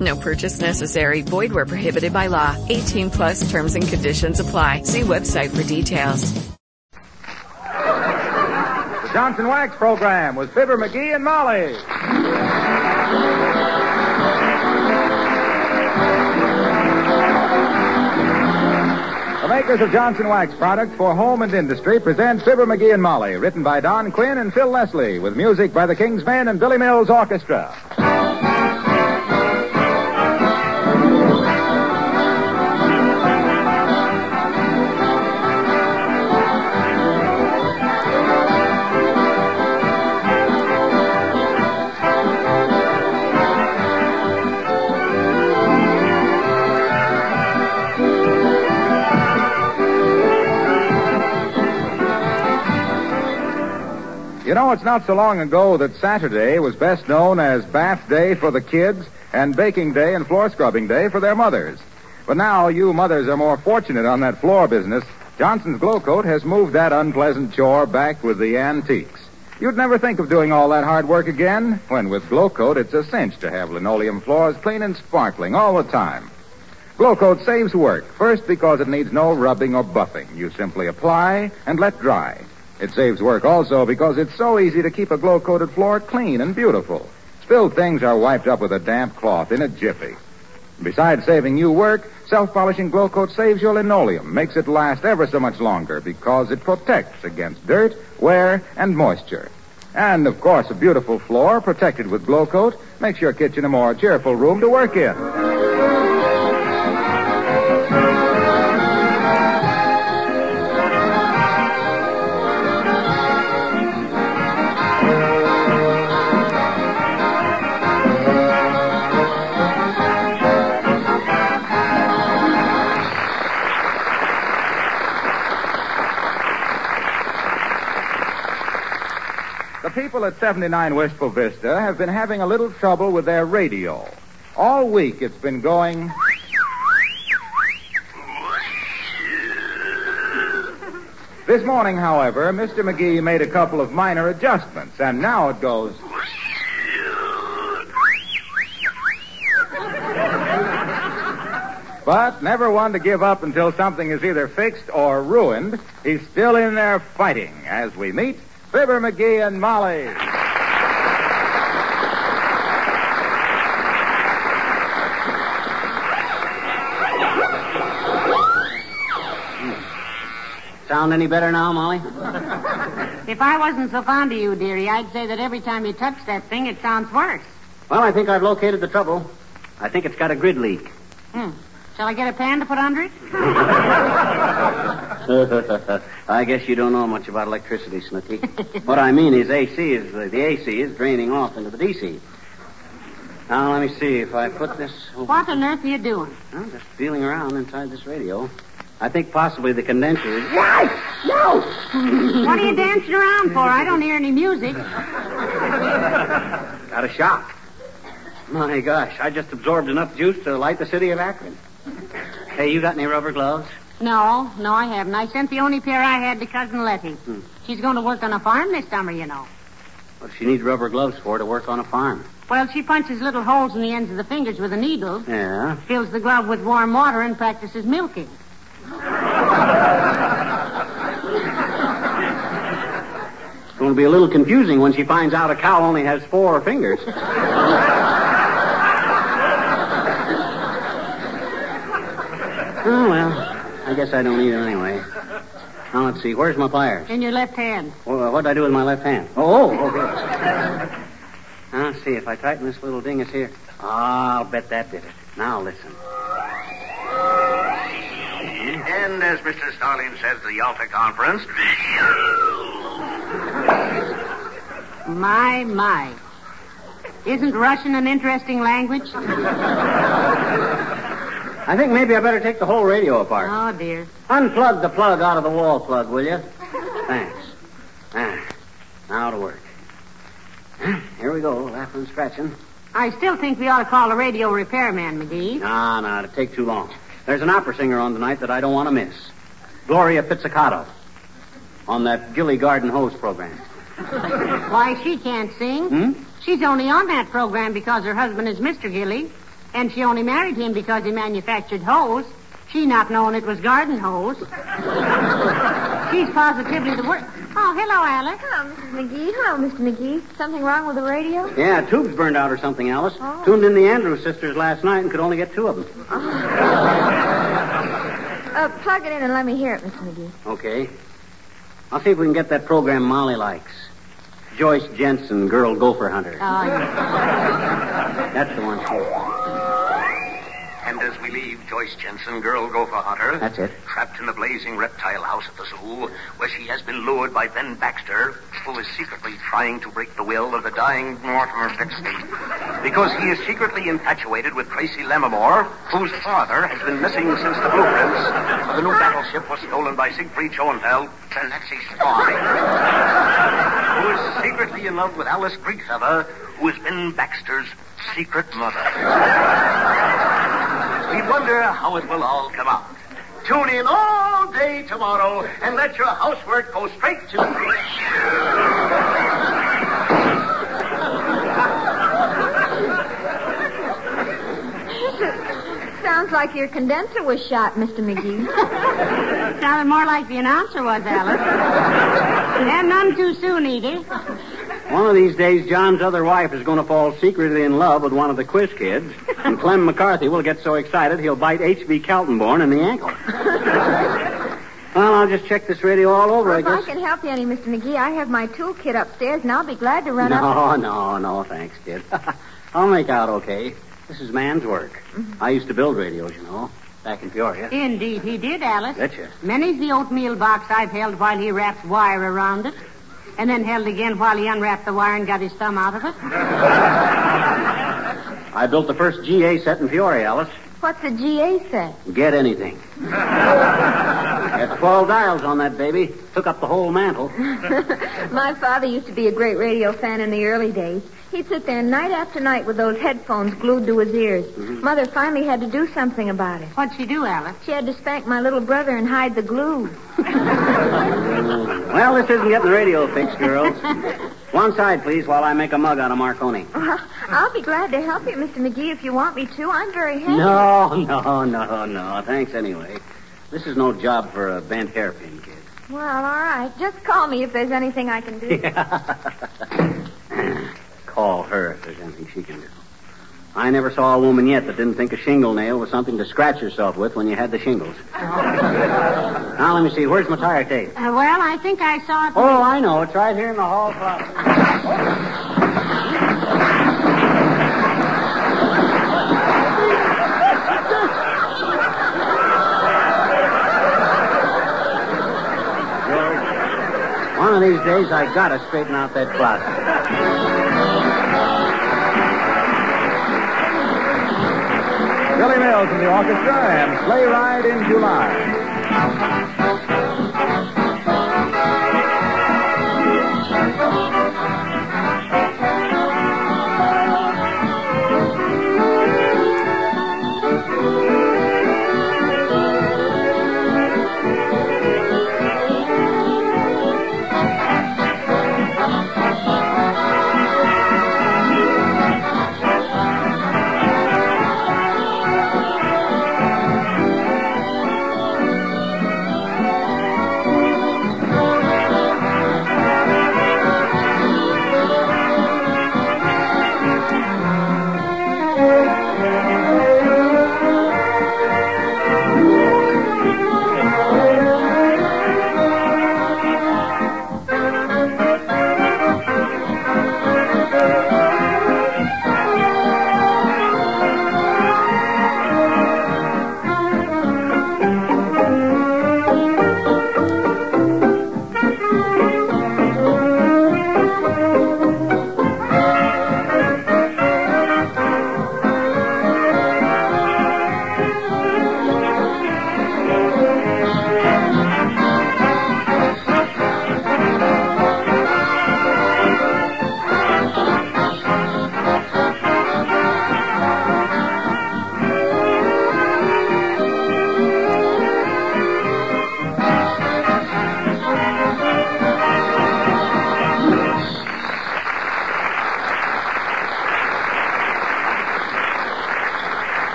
No purchase necessary. Void where prohibited by law. 18 plus terms and conditions apply. See website for details. The Johnson Wax program with Fibber McGee and Molly. The makers of Johnson Wax products for home and industry present Fibber McGee and Molly, written by Don Quinn and Phil Leslie, with music by the King's Men and Billy Mills Orchestra. You know, it's not so long ago that Saturday was best known as bath day for the kids and baking day and floor scrubbing day for their mothers. But now you mothers are more fortunate on that floor business. Johnson's Glow Coat has moved that unpleasant chore back with the antiques. You'd never think of doing all that hard work again, when with Glow Coat it's a cinch to have linoleum floors clean and sparkling all the time. Glow Coat saves work, first because it needs no rubbing or buffing. You simply apply and let dry. It saves work also because it's so easy to keep a glow coated floor clean and beautiful. Spilled things are wiped up with a damp cloth in a jiffy. Besides saving you work, self polishing glow coat saves your linoleum, makes it last ever so much longer because it protects against dirt, wear, and moisture. And of course, a beautiful floor protected with glow coat makes your kitchen a more cheerful room to work in. People at 79 Wistful Vista have been having a little trouble with their radio. All week it's been going. This morning, however, Mr. McGee made a couple of minor adjustments, and now it goes. But never one to give up until something is either fixed or ruined. He's still in there fighting as we meet Fibber McGee and Molly. Sound any better now, Molly? If I wasn't so fond of you, dearie, I'd say that every time you touch that thing, it sounds worse. Well, I think I've located the trouble. I think it's got a grid leak. Hmm. Shall I get a pan to put under it? I guess you don't know much about electricity, Snooky. what I mean is AC is uh, the AC is draining off into the DC. Now let me see if I put this. What on earth are you doing? I'm just feeling around inside this radio. I think possibly the condenser is. No! No! what are you dancing around for? I don't hear any music. Got a shock. My gosh, I just absorbed enough juice to light the city of Akron. Hey, you got any rubber gloves? No, no, I haven't. I sent the only pair I had to Cousin Letty. Hmm. She's going to work on a farm this summer, you know. What she needs rubber gloves for to work on a farm. Well, she punches little holes in the ends of the fingers with a needle, Yeah. fills the glove with warm water, and practices milking. It's going to be a little confusing when she finds out a cow only has four fingers. oh, well, I guess I don't need it anyway. Now, let's see. Where's my pliers? In your left hand. Well, what'd I do with my left hand? Oh, oh, okay. now, let's see. If I tighten this little dingus here. Ah, I'll bet that did it. Now, listen. And as Mr. Stalin says to the Yalta Conference, My, my. Isn't Russian an interesting language? I think maybe I better take the whole radio apart. Oh, dear. Unplug the plug out of the wall plug, will you? Thanks. Ah, now to work. Here we go, laughing and scratching. I still think we ought to call a radio repairman, McGee. No, no, it'll take too long. There's an opera singer on tonight that I don't want to miss. Gloria Pizzicato. On that Gilly Garden Hose program. Why, she can't sing. Hmm? She's only on that program because her husband is Mr. Gilly, and she only married him because he manufactured hose. She not knowing it was garden hose. She's positively the worst. Oh, hello, Alice. Hello, Mrs. McGee. Hello, Mr. McGee. Something wrong with the radio? Yeah, tube's burned out or something, Alice. Oh. Tuned in the Andrews sisters last night and could only get two of them. Uh, plug it in and let me hear it, Mr. McGee. Okay. I'll see if we can get that program Molly likes. Joyce Jensen, Girl Gopher Hunter. Oh, yeah. That's the one Joyce Jensen, girl gopher hunter, That's it. trapped in the blazing reptile house at the zoo, where she has been lured by Ben Baxter, who is secretly trying to break the will of the dying Mortimer Bixby, because he is secretly infatuated with Tracy Lammermoor, whose father has been missing since the blueprints of the new battleship was stolen by Siegfried Schoenfeld, the Nazi spy, who is secretly in love with Alice Grigfeather, who is Ben Baxter's secret mother. We wonder how it will all come out. Tune in all day tomorrow and let your housework go straight to. Sounds like your condenser was shot, Mr. McGee. Sounded more like the announcer was, Alice. and none too soon, either. One of these days, John's other wife is going to fall secretly in love with one of the quiz kids, and Clem McCarthy will get so excited he'll bite H.V. Kaltenborn in the ankle. well, I'll just check this radio all over, I guess. if I can help you any, Mr. McGee, I have my toolkit upstairs, and I'll be glad to run up. No, no, no, thanks, kid. I'll make out okay. This is man's work. Mm-hmm. I used to build radios, you know, back in Peoria. Indeed, he did, Alice. Betcha. Many's the oatmeal box I've held while he wraps wire around it, and then held again while he unwrapped the wire and got his thumb out of it. I built the first GA set in Peoria, Alice. What's a GA set? Get anything. Had 12 dials on that baby. Took up the whole mantle. My father used to be a great radio fan in the early days. He'd sit there night after night with those headphones glued to his ears. Mm-hmm. Mother finally had to do something about it. What'd she do, Alice? She had to spank my little brother and hide the glue. Well, this isn't getting the radio fixed, girls. One side, please, while I make a mug out of Marconi. Well, I'll be glad to help you, Mr. McGee, if you want me to. I'm very happy. No, no, no, no. Thanks anyway. This is no job for a bent hairpin kid. Well, all right. Just call me if there's anything I can do. Call her if there's anything she can do. I never saw a woman yet that didn't think a shingle nail was something to scratch yourself with when you had the shingles. now, let me see. Where's my tire tape? Uh, well, I think I saw it. Oh, I know. It's right here in the hall closet. One of these days, I gotta straighten out that closet. Billy Mills and the orchestra and Sleigh Ride in July.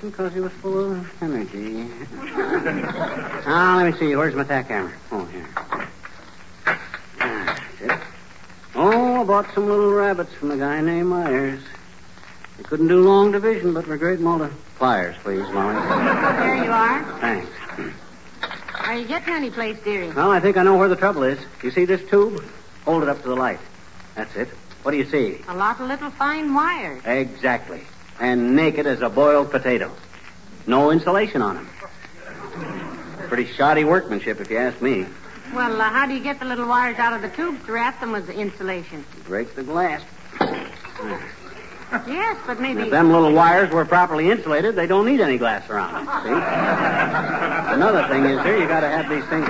Because he was full of energy. now, ah, let me see. Where's my tack hammer? Oh, here. Ah, That's it. Oh, I bought some little rabbits from a guy named Myers. They couldn't do long division, but were great multipliers, please, Molly. There you are. Thanks. Are you getting any place, dearie? Well, I think I know where the trouble is. You see this tube? Hold it up to the light. That's it. What do you see? A lot of little fine wires. Exactly. And naked as a boiled potato. No insulation on them. Pretty shoddy workmanship, if you ask me. Well, uh, how do you get the little wires out of the tubes to wrap them with the insulation? Break the glass. Yes, but maybe. If them little wires were properly insulated, they don't need any glass around them. See? Another thing is here, you got to have these things.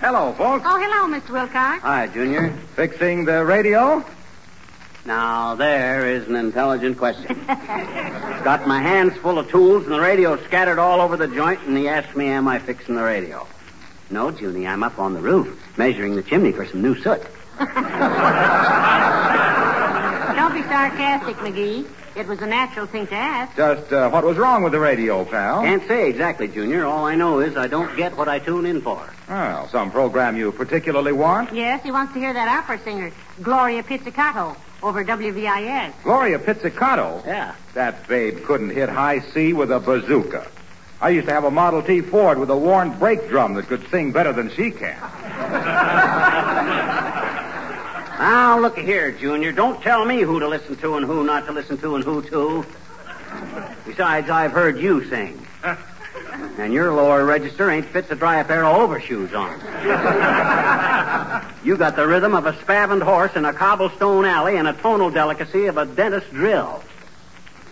Hello, folks. Oh, hello, Mr. Wilcox. Hi, Junior. Fixing the radio? Now, there is an intelligent question. Got my hands full of tools and the radio scattered all over the joint, and he asked me, Am I fixing the radio? No, Junie, I'm up on the roof, measuring the chimney for some new soot. Don't be sarcastic, McGee. It was a natural thing to ask. Just uh, what was wrong with the radio, pal? Can't say exactly, Junior. All I know is I don't get what I tune in for. Well, some program you particularly want? Yes, he wants to hear that opera singer, Gloria Pizzicato, over WVIS. Gloria Pizzicato? Yeah. That babe couldn't hit high C with a bazooka. I used to have a Model T Ford with a worn brake drum that could sing better than she can. Now, look here, Junior. Don't tell me who to listen to and who not to listen to and who to. Besides, I've heard you sing. And your lower register ain't fit to dry a pair of overshoes on. you got the rhythm of a spavined horse in a cobblestone alley and a tonal delicacy of a dentist drill.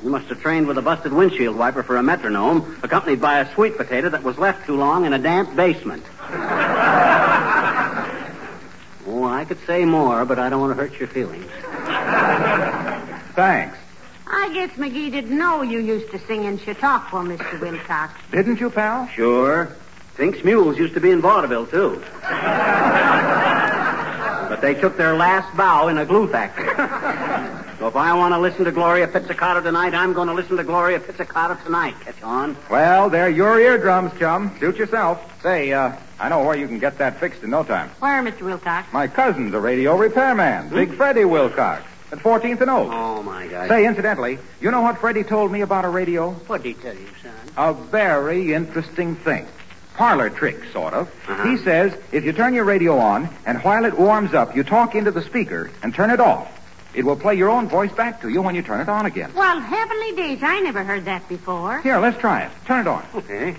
You must have trained with a busted windshield wiper for a metronome, accompanied by a sweet potato that was left too long in a damp basement. oh, I could say more, but I don't want to hurt your feelings. Thanks. I guess McGee didn't know you used to sing in Chautauqua, Mr. Wilcox. Didn't you, pal? Sure. Thinks Mules used to be in vaudeville, too. but they took their last bow in a glue factory. So if I want to listen to Gloria Pizzicato tonight, I'm going to listen to Gloria Pizzicato tonight. Catch on? Well, they're your eardrums, chum. Suit yourself. Say, uh, I know where you can get that fixed in no time. Where, Mr. Wilcox? My cousin's a radio repairman, Big Freddie Wilcox, at 14th and Oak. Oh, my God. Say, incidentally, you know what Freddie told me about a radio? What'd he tell you, son? A very interesting thing. Parlor trick, sort of. Uh-huh. He says if you turn your radio on, and while it warms up, you talk into the speaker and turn it off, it will play your own voice back to you when you turn it on again. Well, heavenly days, I never heard that before. Here, let's try it. Turn it on. Okay.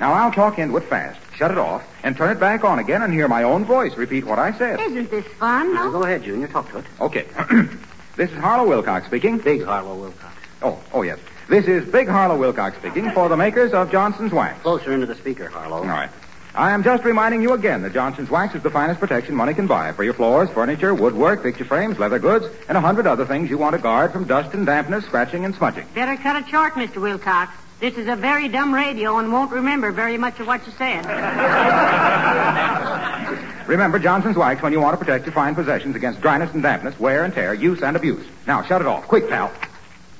Now, I'll talk into it fast, shut it off, and turn it back on again and hear my own voice repeat what I said. Isn't this fun, Now, no? go ahead, Junior. Talk to it. Okay. this is Harlow Wilcox speaking. Big Harlow Wilcox. Oh, oh, yes. This is Big Harlow Wilcox speaking for the makers of Johnson's Wax. Closer into the speaker, Harlow. All right. I am just reminding you again that Johnson's Wax is the finest protection money can buy for your floors, furniture, woodwork, picture frames, leather goods, and a hundred other things you want to guard from dust and dampness, scratching and smudging. Better cut it short, Mr. Wilcox. This is a very dumb radio and won't remember very much of what you said. Remember Johnson's Wax when you want to protect your fine possessions against dryness and dampness, wear and tear, use and abuse. Now, shut it off. Quick, pal.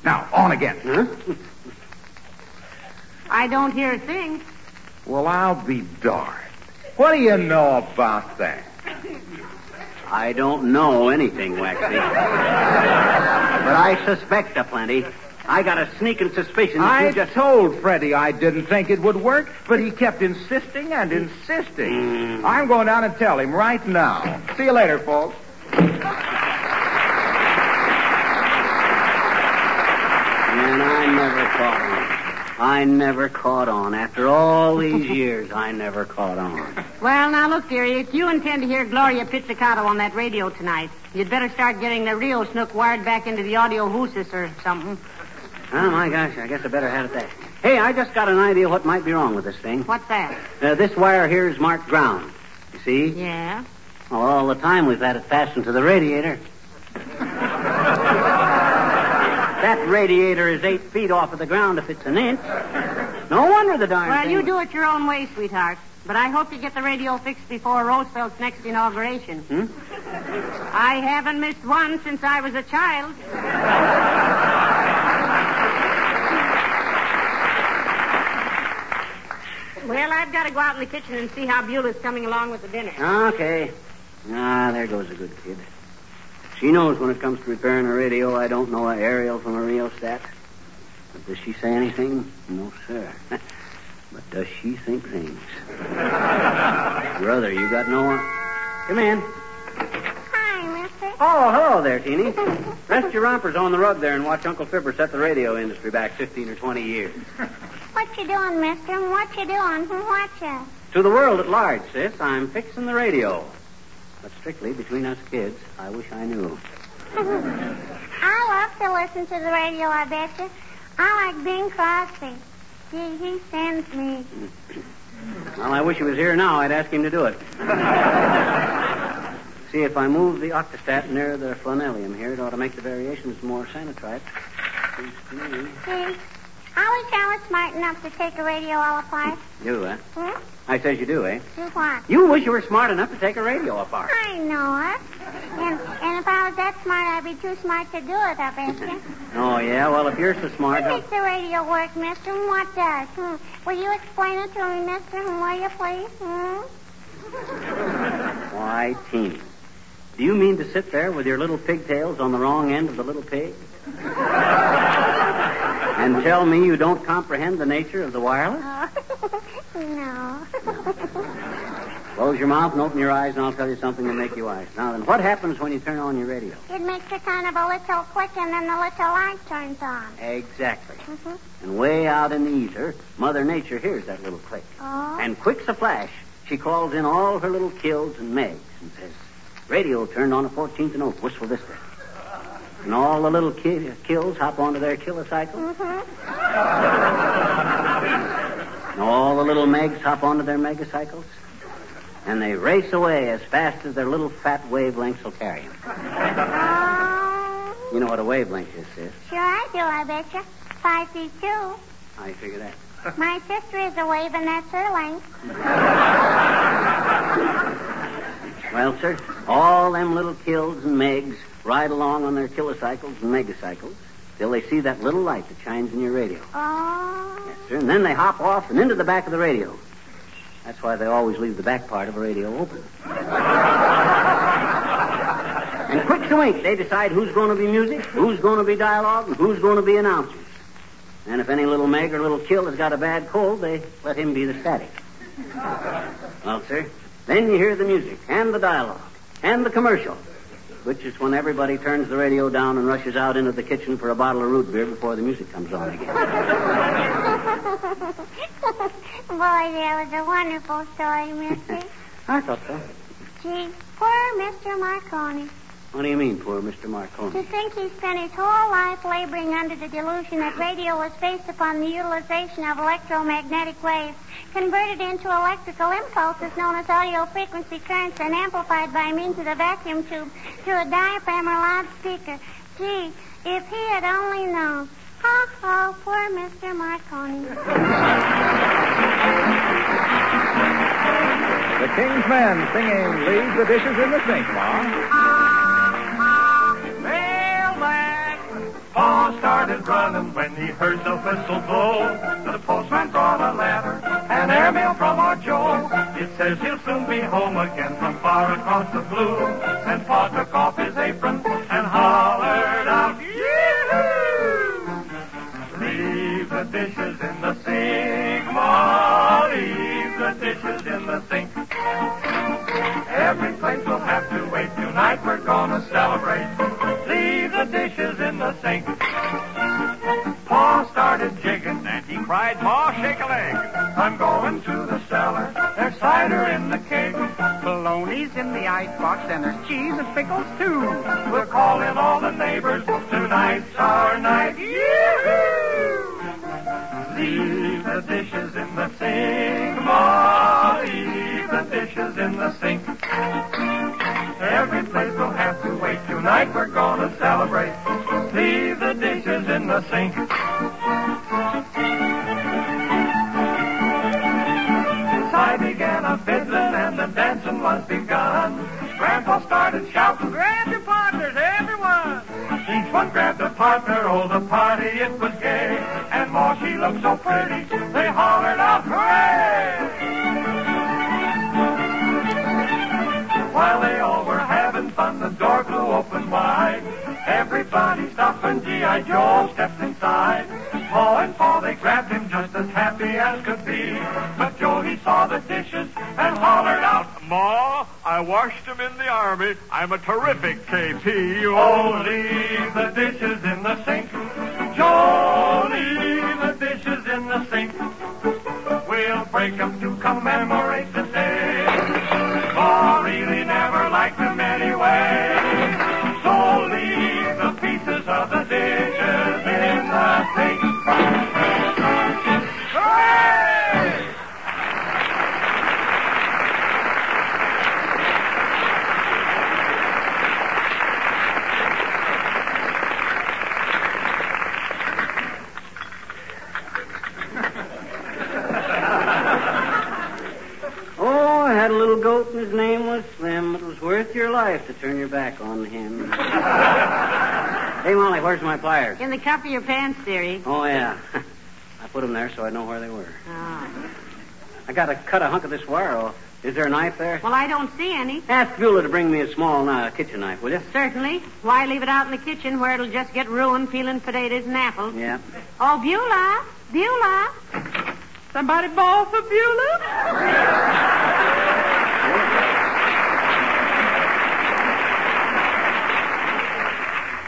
Now, on again. Huh? I don't hear a thing. Well, I'll be darned. What do you know about that? I don't know anything, Waxy. but I suspect a plenty. I got a sneaking suspicion that I you just... told Freddie I didn't think it would work, but he kept insisting and insisting. Hmm. I'm going down and tell him right now. See you later, folks. And I never caught on. I never caught on. After all these years, I never caught on. Well, now look, dearie, if you intend to hear Gloria Pizzicato on that radio tonight, you'd better start getting the real Snook wired back into the audio hoosis or something. Oh, my gosh, I guess I better have it that. Hey, I just got an idea what might be wrong with this thing. What's that? Uh, this wire here is marked ground. You see? Yeah. Well, all the time we've had it fastened to the radiator. that radiator is eight feet off of the ground if it's an inch. No wonder the darn thing. Well, thing. you do it your own way, sweetheart. But I hope you get the radio fixed before Roosevelt's next inauguration. Hmm? I haven't missed one since I was a child. Well, I've got to go out in the kitchen and see how Beulah's coming along with the dinner. Okay. Ah, there goes a good kid. She knows when it comes to repairing a radio, I don't know a aerial from a rheostat. But does she say anything? No, sir. but does she think things? Brother, you got no... One? Come in. Hi, mister. Oh, hello there, Teeny. Rest your rompers on the rug there and watch Uncle Fibber set the radio industry back 15 or 20 years. What you doing, mister? What you doing? What you? To the world at large, sis, I'm fixing the radio. But strictly between us kids, I wish I knew. I love to listen to the radio, I bet you. I like Bing Crosby. Gee, he sends me. Well, I wish he was here now. I'd ask him to do it. See, if I move the octostat near the flanellium here, it ought to make the variations more sanitrite. Seems to me. Gee, I wish I smart enough to take a radio all apart. You, eh? Hmm? I says you do, eh? Do what? You wish you were smart enough to take a radio apart. I know it. And, and if I was that smart, I'd be too smart to do it, I bet you. Oh, yeah? Well, if you're so smart... What makes the radio work, mister? and What does? Hmm. Will you explain it to me, mister? Hmm, Will you, please? Hmm? Why, Teeny. Do you mean to sit there with your little pigtails on the wrong end of the little pig? and tell me you don't comprehend the nature of the wireless? no. Close your mouth and open your eyes, and I'll tell you something to make you wise. Now then, what happens when you turn on your radio? It makes a kind of a little click, and then the little light turns on. Exactly. Mhm. And way out in the ether, Mother Nature hears that little click. Oh. And quick's a flash, she calls in all her little kills and megs and says, Radio turned on a 14th note, Wistful Vista. And all the little ki- kills hop onto their kilocycle. Mm-hmm. And all the little megs hop onto their megacycles. And they race away as fast as their little fat wavelengths will carry them. You know what a wavelength is, sis? Sure I do, I bet you. Five feet two. How you figure that? My sister is a wave, and that's her length. Well, sir, all them little kills and megs ride along on their kilocycles and megacycles till they see that little light that shines in your radio. Oh. Yes, sir. And then they hop off and into the back of the radio. That's why they always leave the back part of a radio open. and quick to wink, they decide who's going to be music, who's going to be dialogue, and who's going to be announcers. And if any little meg or little kill has got a bad cold, they let him be the static. Well, sir, then you hear the music and the dialogue and the commercial, which is when everybody turns the radio down and rushes out into the kitchen for a bottle of root beer before the music comes on again. Boy, that was a wonderful story, mister. I thought so. Gee, poor Mr. Marconi. What do you mean, poor Mr. Marconi? To think he spent his whole life laboring under the delusion that radio was based upon the utilization of electromagnetic waves, converted into electrical impulses known as audio frequency currents and amplified by means of the vacuum tube through a diaphragm or loudspeaker. Gee, if he had only known. Ha ha, poor Mr. Marconi. The King's Men singing Leave the Dishes in the Sink, Ma. Paul started running when he heard the whistle blow. The postman brought a letter, an airmail from our Joe. It says he'll soon be home again from far across the blue. And Pa took off his apron and hollered out, Yoo-hoo! Leave the dishes in the sink, Ma. Leave the dishes in the sink. Every place will have to wait. Tonight we're gonna celebrate. Leave the dishes in the sink. Pa started jigging and he cried, Ma, shake a leg. I'm going to the cellar. There's cider in the keg. Bologna's in the icebox and there's cheese and pickles too. We'll call in all the neighbors. Tonight's our night. Yoo-hoo! Leave the dishes in the sink, Ma. The dishes in the sink. Every place will have to wait. Tonight we're gonna celebrate. Leave the dishes in the sink. I began a fiddling and the dancing was begun. Grandpa started shouting, grab your partners, everyone. Each one grabbed a partner, oh, the party, it was gay. And Ma, she looked so pretty, they hollered out, hooray! While they all were having fun, the door blew open wide. Everybody stopped when G.I. Joe stepped inside. Paul and Paul, they grabbed him just as happy as could be. But Joe, he saw the dishes and hollered out, Ma, I washed them in the army. I'm a terrific KP. Oh, leave the dishes in the sink. Joe, leave the dishes in the sink. We'll break them to commemorate his name was Slim. It was worth your life to turn your back on him. hey, Molly, where's my pliers? In the cuff of your pants, dearie. Oh, yeah. I put them there so I know where they were. Oh. I got to cut a hunk of this wire. Oh, Is there a knife there? Well, I don't see any. Ask Beulah to bring me a small uh, kitchen knife, will you? Certainly. Why leave it out in the kitchen where it'll just get ruined peeling potatoes and apples? Yeah. Oh, Beulah! Beulah! Somebody bawl for Beulah?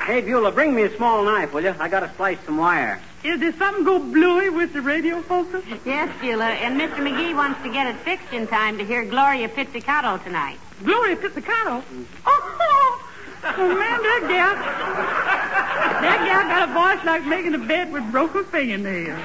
Hey, Beulah, bring me a small knife, will you? I got to slice some wire. Is there something go bluey with the radio focus? Yes, Beulah, and Mr. McGee wants to get it fixed in time to hear Gloria Pizzicato tonight. Gloria Pizzicato? Oh, oh, man, that gal. That gal got a voice like making a bed with broken fingernails.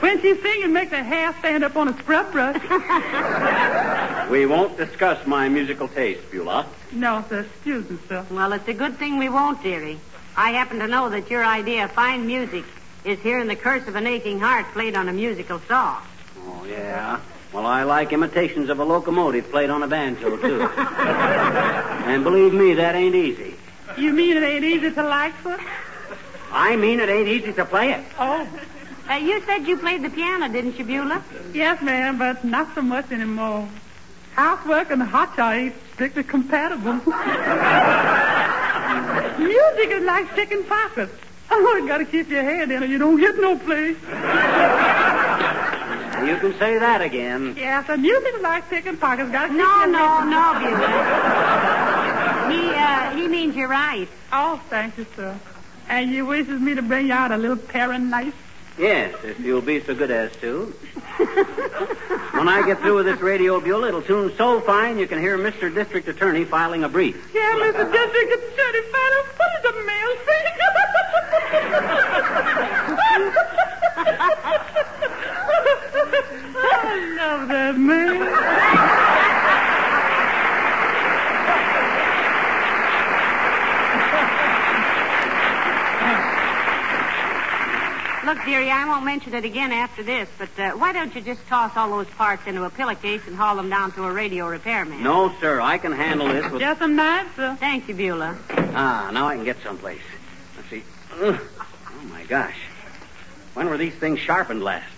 When she's singing, it makes her hair stand up on a scrub brush. We won't discuss my musical taste, Beulah. No, sir. Excuse me, sir. Well, it's a good thing we won't, dearie. I happen to know that your idea of fine music is hearing the curse of an aching heart played on a musical saw. Oh, yeah. Well, I like imitations of a locomotive played on a banjo, too. and believe me, that ain't easy. You mean it ain't easy to like, sir? I mean, it ain't easy to play it. Oh. Uh, you said you played the piano, didn't you, Beulah? Yes, ma'am, but not so much anymore. Housework and hot chow ain't strictly compatible. Music is like chicken pockets. Oh, you gotta keep your head in or you don't get no place. You can say that again. Yes, and music is like chicken pockets. Gotta keep no, your no, head no, Beulah. he, uh, he means you're right. Oh, thank you, sir. And you wishes me to bring you out a little parent knife? Yes, if you'll be so good as to. when I get through with this radio, Beulah, it'll tune so fine you can hear Mr. District Attorney filing a brief. Yeah, Mr. District Attorney, Father, what is the mail thing? I love that man. Look, dearie, I won't mention it again after this, but uh, why don't you just toss all those parts into a pillowcase and haul them down to a radio repairman? No, sir, I can handle this with. Just some knives, sir. Thank you, Beulah. Ah, now I can get someplace. Let's see. Ugh. Oh, my gosh. When were these things sharpened last?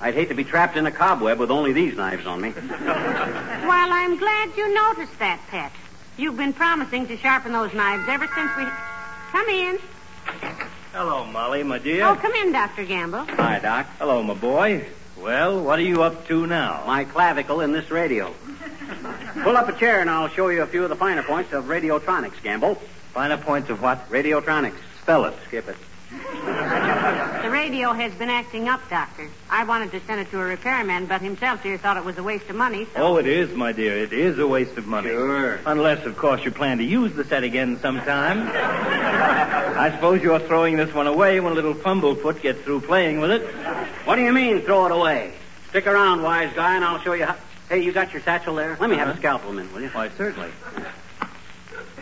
I'd hate to be trapped in a cobweb with only these knives on me. Well, I'm glad you noticed that, Pet. You've been promising to sharpen those knives ever since we. Come in. Hello, Molly, my dear. Oh, come in, Dr. Gamble. Hi, Doc. Hello, my boy. Well, what are you up to now? My clavicle in this radio. Pull up a chair and I'll show you a few of the finer points of radiotronics, Gamble. Finer points of what? Radiotronics. Spell it. Skip it. The radio has been acting up, Doctor. I wanted to send it to a repairman, but himself here thought it was a waste of money, so. Oh, it is, my dear. It is a waste of money. Sure. Unless, of course, you plan to use the set again sometime. I suppose you're throwing this one away when little Fumblefoot gets through playing with it. What do you mean, throw it away? Stick around, wise guy, and I'll show you how. Hey, you got your satchel there? Let me have a uh-huh. scalpel a minute, will you? Why, certainly.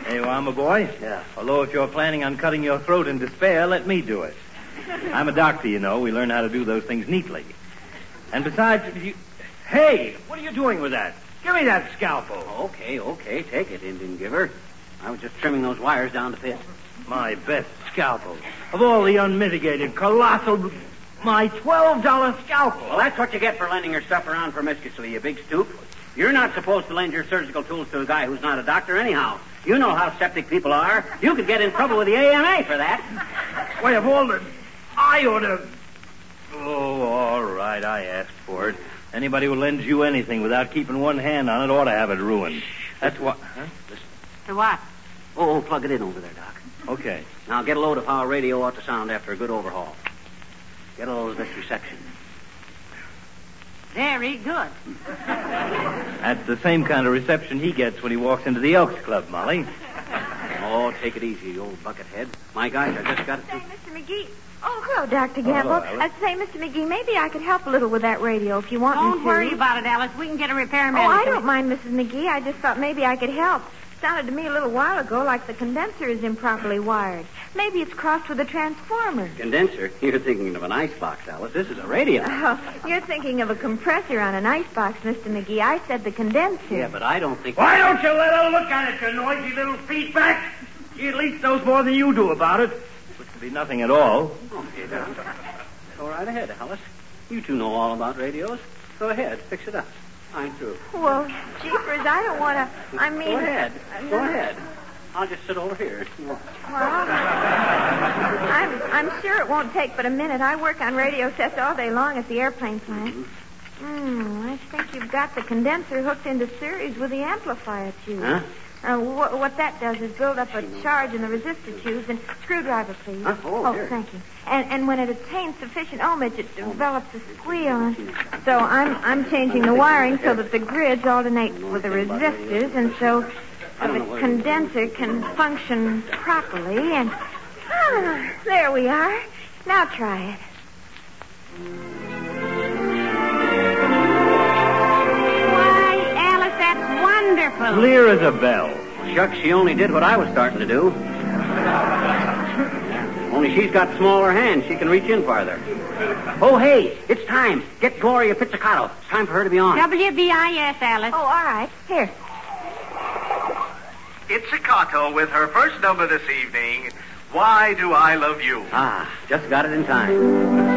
There you are, my boy. Yeah. Although if you're planning on cutting your throat in despair, let me do it. I'm a doctor, you know. We learn how to do those things neatly. And besides, you... Hey, what are you doing with that? Give me that scalpel. Okay, okay. Take it, Indian giver. I was just trimming those wires down to fit. My best scalpel. Of all the unmitigated, colossal... My $12 scalpel. Well, that's what you get for lending your stuff around promiscuously, you big stoop. You're not supposed to lend your surgical tools to a guy who's not a doctor anyhow. You know how septic people are. You could get in trouble with the AMA for that. Why, of all the... I ought to... Oh, all right, I asked for it. Anybody who lends you anything without keeping one hand on it ought to have it ruined. That's what... Huh? Listen. To what? Oh, oh, plug it in over there, Doc. Okay. Now get a load of how a radio ought to sound after a good overhaul. Get a load of this reception. Very good. That's the same kind of reception he gets when he walks into the Elks Club, Molly. Oh, take it easy, you old buckethead. My gosh, I just got it. Say, Mr. McGee. Oh, hello, Dr. Oh, Gamble. hello, Alice. I'd say, Mr. McGee, maybe I could help a little with that radio if you want me to. Don't worry about it, Alice. We can get a repairman. Oh, I don't mind, Mrs. McGee. I just thought maybe I could help. Sounded to me a little while ago like the condenser is improperly wired. Maybe it's crossed with a transformer. Condenser? You're thinking of an icebox, Alice. This is a radio. Oh, you're thinking of a compressor on an icebox, Mr. McGee. I said the condenser. Yeah, but I don't think. Why don't you let her look at it, you noisy little feedback? She at least knows more than you do about it. Which would be nothing at all. Okay, Doc. Go right ahead, Alice. You two know all about radios. Go ahead, fix it up. I'm through. Well, jeepers, I don't want to. I mean. Go ahead. Go ahead. I'll just sit over here. Well, I'm, I'm sure it won't take but a minute. I work on radio sets all day long at the airplane plant. Hmm, I think you've got the condenser hooked into series with the amplifier tube. Huh? Uh, wh- what that does is build up a charge in the resistor tubes and screwdriver, please. Huh? Oh, here. thank you. And, and when it attains sufficient ohmage, it develops a squeal. So I'm I'm changing the wiring so that the grids alternate with the resistors, and so uh, the condenser can function properly. And ah, there we are. Now try it. Wonderful. Clear as a bell. Shucks, she only did what I was starting to do. Only she's got smaller hands. She can reach in farther. Oh, hey, it's time. Get Gloria Pizzicato. It's time for her to be on. WBIS, Alice. Oh, all right. Here. Pizzicato with her first number this evening. Why do I love you? Ah, just got it in time.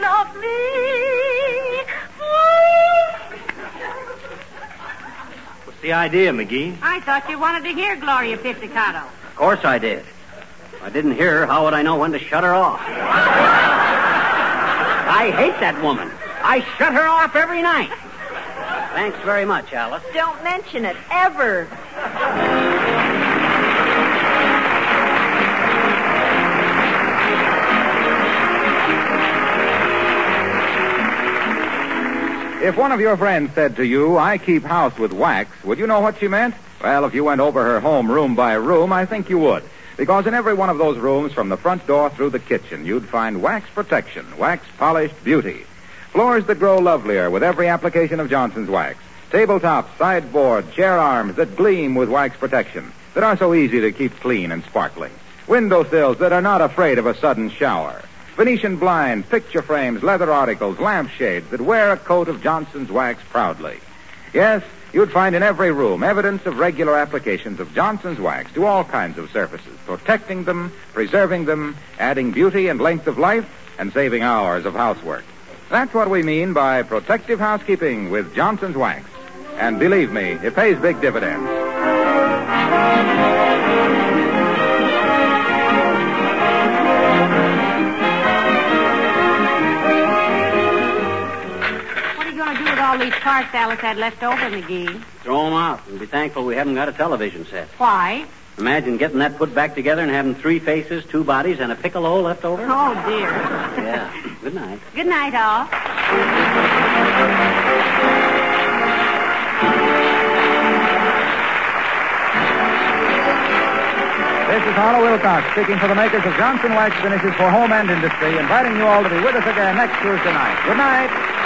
Love me? What's the idea, McGee? I thought you wanted to hear Gloria Pizzicato. Of course I did. If I didn't hear her, how would I know when to shut her off? I hate that woman. I shut her off every night. Thanks very much, Alice. Don't mention it ever. If one of your friends said to you, I keep house with wax, would you know what she meant? Well, if you went over her home room by room, I think you would. Because in every one of those rooms, from the front door through the kitchen, you'd find wax protection, wax polished beauty. Floors that grow lovelier with every application of Johnson's wax. Tabletops, sideboard, chair arms that gleam with wax protection, that are so easy to keep clean and sparkling. Windowsills that are not afraid of a sudden shower. Venetian blinds, picture frames, leather articles, lampshades that wear a coat of Johnson's wax proudly. Yes, you'd find in every room evidence of regular applications of Johnson's wax to all kinds of surfaces, protecting them, preserving them, adding beauty and length of life, and saving hours of housework. That's what we mean by protective housekeeping with Johnson's wax. And believe me, it pays big dividends. All these parts Alice had left over, McGee? Throw them out and be thankful we haven't got a television set. Why? Imagine getting that put back together and having three faces, two bodies, and a piccolo left over. Oh, dear. Yeah. Good night. Good night, all. This is Harlow Wilcox speaking for the makers of Johnson Wax Finishes for Home and Industry, inviting you all to be with us again next Tuesday night. Good night.